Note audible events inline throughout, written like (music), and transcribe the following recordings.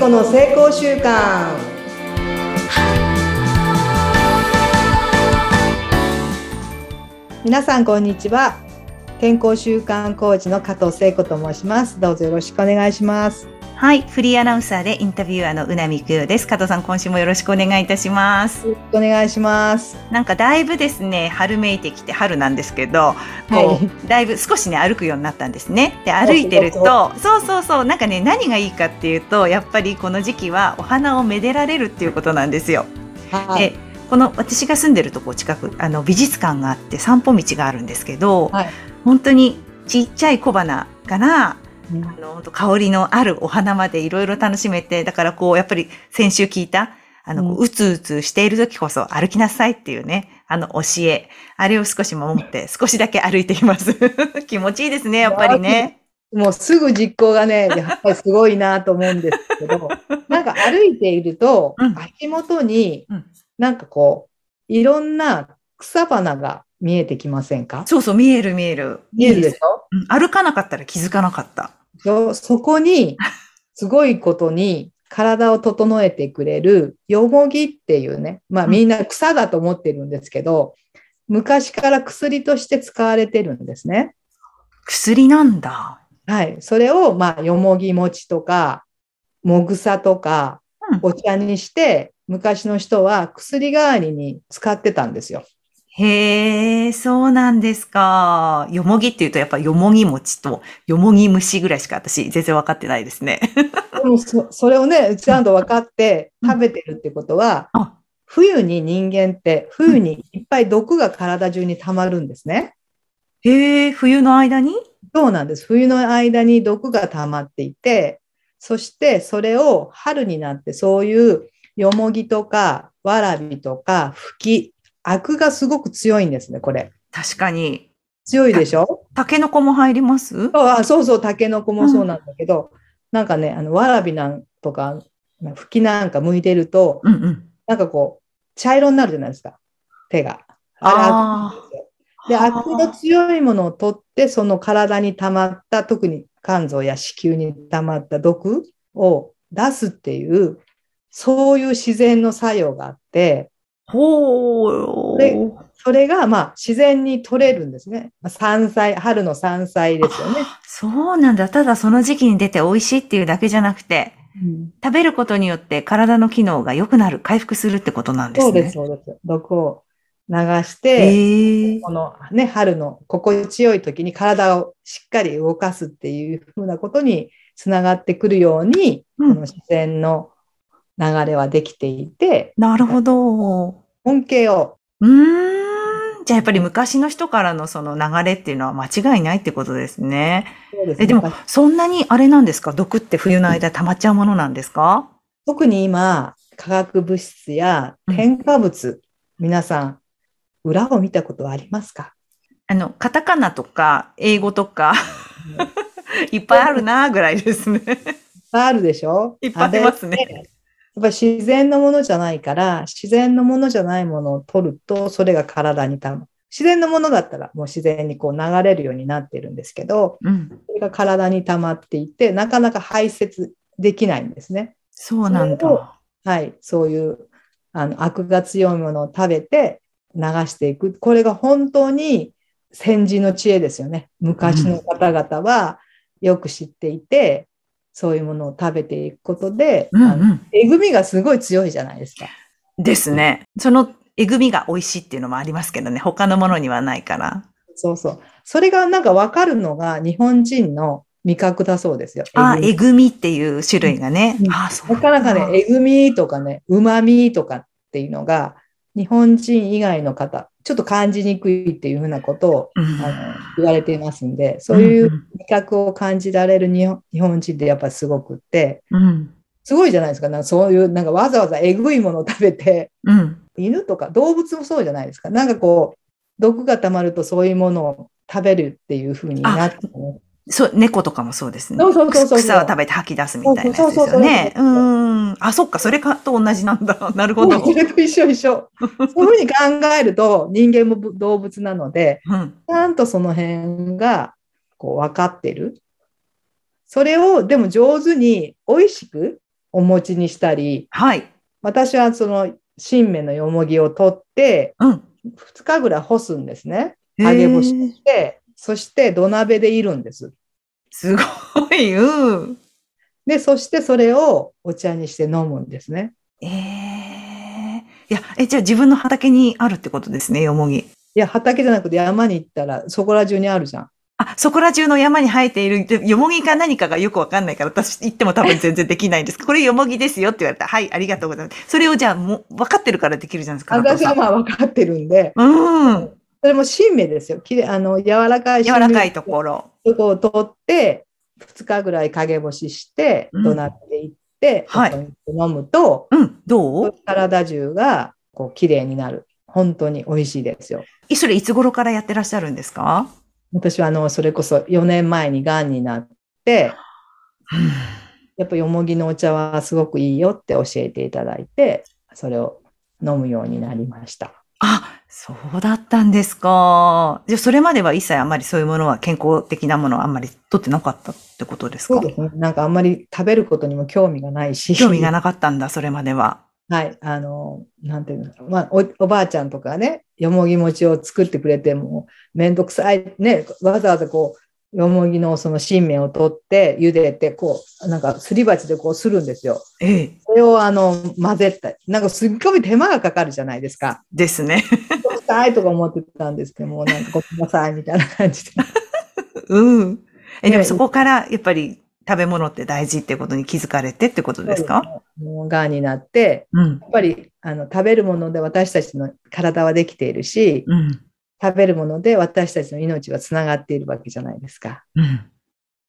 子の成功習慣皆さんこんにちは。健康習慣コーチの加藤聖子と申します。どうぞよろしくお願いします。はい、フリーアナウンサーでインタビュアーのうなみくよです。加藤さん、今週もよろしくお願いいたします。よろしくお願いしますなんかだいぶですね、春めいてきて春なんですけど、こう、はだいぶ少しね歩くようになったんですね。で歩いてると、そうそうそう、なんかね何がいいかっていうと、やっぱりこの時期はお花をめでられるっていうことなんですよ。はいで、この私が住んでるとこ近くあの美術館があって散歩道があるんですけど、はい本当にちっちゃい小花からうんあの本当香りのあるお花までいろいろ楽しめて、だからこう、やっぱり先週聞いた、あの、こうつうつしている時こそ歩きなさいっていうね、あの教え、あれを少し守って、少しだけ歩いています。(laughs) 気持ちいいですね、やっぱりね。もうすぐ実行がね、やっぱりすごいなと思うんですけど、(laughs) なんか歩いているとうん、足元にうん、なんかこう、いろんな草花が見えてきませんか？そうそう、見える見える。見えるでしょ？うん。歩かなかったら気づかなかった。そそこに、すごいことに体を整えてくれるよもぎっていうね、まあうんみんな草だと思ってるんですけど、昔から薬として使われてるんですね。薬なんだ。はい。それを、まあ、よもぎ餅とか、もぐさとかうん、お茶にして、昔の人は薬代わりに使ってたんですよ。へえ、そうなんですか。よもぎって言うとやっぱよもぎ餅とよもぎ虫ぐらいしか私全然わかってないですね。でもそ、それをね、ちゃんと分かってうん食べてるってことは、あ、冬に人間って、冬にいっぱい毒が体中に溜まるんですね。へえ、冬の間に？そうなんです。冬の間に毒が溜まっていて、そしてそれを春になってそういうよもぎとかわらびとか吹き、アクがすごく強いんですね、これ。確かに。強いでしょ？タケノコも入ります？あそうそう、タケノコもそうなんだけど、なんかね、あのわらびなんとか、吹きなんか剥いてると、うんうん。なんかこう、茶色になるじゃないですか、手が。あれで、アクの強いものを取って、その体に溜まった、特に肝臓や子宮に溜まった毒を出すっていう、そういう自然の作用があって、ほでー。それがまあ自然に取れるんですね。まあ山菜、春の山菜ですよね。そうなんだ。ただその時期に出て美味しいっていうだけじゃなくて、うん食べることによって体の機能が良くなる、回復するってことなんですね。そうです、そうです。毒を流しへて、ーこのね、春の心地よい時に体をしっかり動かすっていうふうなことにつながってくるように、うんこの自然の流れはできていて、なるほど。恩恵を、うーん。じゃあやっぱり昔の人からのその流れっていうのは間違いないってことですね。そうですえ、でもね、そんなにあれなんですか？毒って冬の間溜まっちゃうものなんですか？特に今、化学物質や添加物、皆さん、裏を見たことはありますか？あの、カタカナとか英語とか (laughs) いっぱいあるなぐらいですね。あるでしょ？いっぱいありますねぱり自然のものじゃないから、自然のものじゃないものを取ると、それが体にたまる。自然のものだったらもう自然にこう流れるようになってるんですけど、うん。それが体に溜まっていて、なかなか排泄できないんですね。そうなんだ。はい、そういうあの悪が強いものを食べて流していく。これが本当に先人の知恵ですよね。昔の方々はよく知っていて、そういうものを食べていくことで、うんあのうえぐみがすごい強いじゃないですか。ん。ですね。そのえぐみが美味しいっていうのもありますけどね。他のものにはないから。そうそう。それがなんかわかるのが日本人の味覚だそうですよ。あ、えぐみえぐみっていう種類がねう。んあ、そうなかなかね、えぐみとかね、うまみとかっていうのが、日本人以外の方、ちょっと感じにくいっていうふうなことをうんあの言われていますんで、そういううん味覚を感じられる日本日本人ってやっぱりすごくって、うん。すごいじゃないですか。なんかそういう、なんかわざわざえぐいものを食べて、うん。犬とか動物もそうじゃないですか。なんかこう、毒が溜まるとそういうものを食べるっていうふうになって、そう、猫とかもそうですね。そうそうそうそう草を食べて吐き出すみたいなやつですそうそうそうそうよね。うーん。あ、そっか、それかと同じなんだ。(laughs) なるほど。それと一緒一緒。そういうふうに考えると人間も動物なので、うん。ちゃんとその辺がこう分かってる。それをでも上手に美味しくお餅にしたり、はい。私はその新芽のよもぎを取って、うん。2日ぐらい干すんですね。揚げ干しして、そして土鍋でいるんです。すごい。うん。で、そしてそれをお茶にして飲むんですね。ええいや、え、じゃあ自分の畑にあるってことですね、よもぎ。いや、畑じゃなくて山に行ったらそこら中にあるじゃん。あ、そこら中の山に生えている、でよもぎか何かがよくわかんないから、私言っても多分 (laughs) 全然できないんです。これよもぎですよって言われたら、はい、ありがとうございます。それをじゃあもう分かってるからできるじゃないですか。私はまあ分かってるんで、うん。それも新芽ですよ。きれい、あの、柔らかい柔らかいところ。そこを取って、2日ぐらい陰干しして、うん土鍋で行って、はいお茶にして飲むと、うん。どう？体中がこう綺麗になる。本当に美味しいですよ。いそれいつ頃からやってらっしゃるんですか？私はあの、それこそ4年前に癌になって、やっぱよもぎのお茶はすごくいいよって教えていただいて、それを飲むようになりました。あ、そうだったんですか。じゃあそれまでは一切あんまりそういうものは健康的なものはあんまり取ってなかったってことですか？そうですね。なんかあんまり食べることにも興味がないし。興味がなかったんだ、それまでは。はい。あの、なんていうの、まあお、おばあちゃんとかね、よもぎ餅を作ってくれても、めんどくさい、ね、わざわざこう、よもぎのその新芽を取って、茹でて、こう、なんかすり鉢でこうするんですよ。ええ。それをあの、混ぜたなんかすっごい手間がかかるじゃないですか。ですね。したいとか思ってたんですけども、なんかごめんなさいみたいな感じで。(laughs) うん。え、でもねそこからやっぱり食べ物って大事ってことに気づかれてってことですか？もうがんになって、うん。やっぱりあの食べるもので私たちの体はできているし、うん。食べるもので私たちの命はつながっているわけじゃないですか。うん。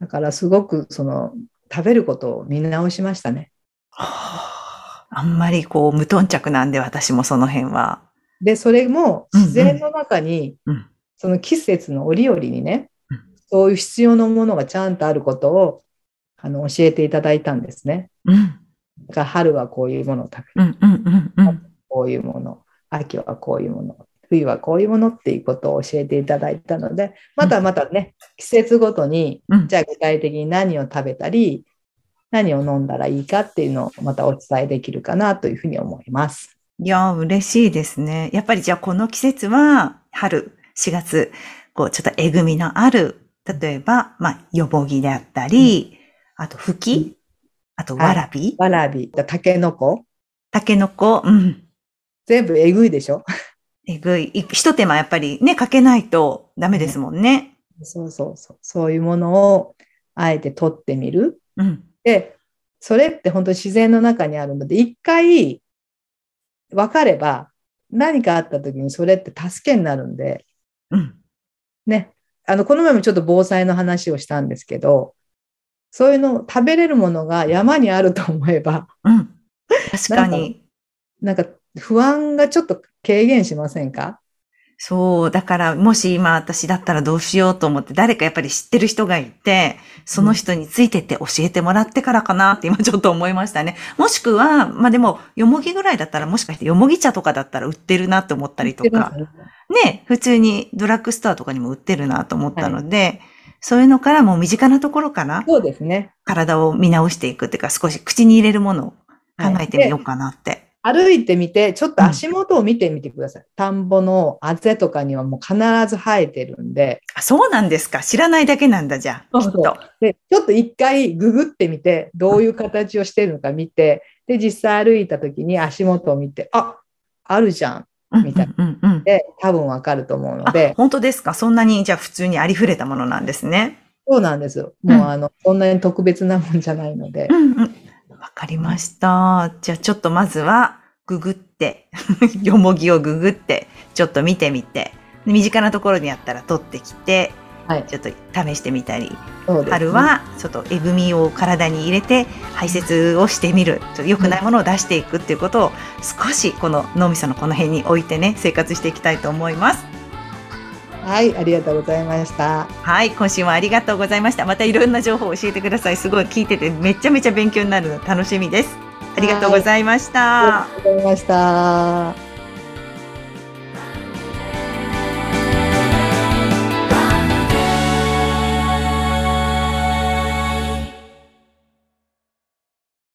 だからすごくその食べることを見直しましたね。はああんまりこう無頓着なんで私もその辺は。で、それも自然の中に、うん。その季節の折々にねうん、そういう必要なものがちゃんとあることをあの教えていただいたんですね。うん。だから春はこういうものを食べる。こういうもの。秋はこういうもの。冬はこういうものっていうことを教えていただいたので、またまたね、季節ごとに、うんじゃあ具体的に何を食べたり、何を飲んだらいいかっていうのをまたお伝えできるかなというふうに思います。いやー、嬉しいですね。やっぱりじゃあこの季節は、春、4月、こう、ちょっとえぐみのある、例えば、まあ、よぼぎであったり、あと、ふき、あと、わらび、わらび、たけのこ、たけのこ、うん。全部えぐいでしょ？えぐい。い一手間やっぱりね、かけないとダメですもんね。そうそうそう。そういうものをあえて取ってみる。うん。で、それって本当に自然の中にあるので、一回分かれば何かあった時にそれって助けになるんで、うん。ね。あの、この前もちょっと防災の話をしたんですけど、そういうの、食べれるものが山にあると思えば、うん。確かに。なんか不安がちょっと軽減しませんか？そう。だから、もし今私だったらどうしようと思って、誰かやっぱり知ってる人がいて、その人についてって教えてもらってからかなって今ちょっと思いましたね。もしくは、まあでも、よもぎぐらいだったら、もしかしてよもぎ茶とかだったら売ってるなって思ったりとか、ね、普通にドラッグストアとかにも売ってるなと思ったので、そういうのからもう身近なところからそうですね。体を見直していくっていうか、少し口に入れるものを考えてみようかなって。歩いてみて、ちょっと足元を見てみてください。田んぼのあぜとかにはもう必ず生えてるんで、あそうなんですか知らないだけなんだ、じゃあ。きっと。で、ちょっと一回ググってみて、どういう形をしてるのか見て、で、実際歩いた時に足元を見て、あ、あるじゃん。うんみたいなうんうんうん。で、多分わかると思うのあで、本当ですかそんなに、じゃあ普通にありふれたものなんですね。そうなんですよ。うんもうあの、そんなに特別なもんじゃないのでう、んうん。わかりました。じゃあちょっとまずは、ググって、(laughs) よもぎをググって、ちょっと見てみて、身近なところにあったら取ってきて、はい。ちょっと試してみたり、ね春はちょっとえぐみを体に入れて排泄をしてみる。ちょっと良くないものを出していくっていうことを少しこの脳みそのこの辺に置いてね、生活していきたいと思います。はい、ありがとうございました。はい、今週もありがとうございました。またいろんな情報を教えてください。すごい聞いててめちゃめちゃ勉強になるの楽しみです。ありがとうございました。ありがとうございました。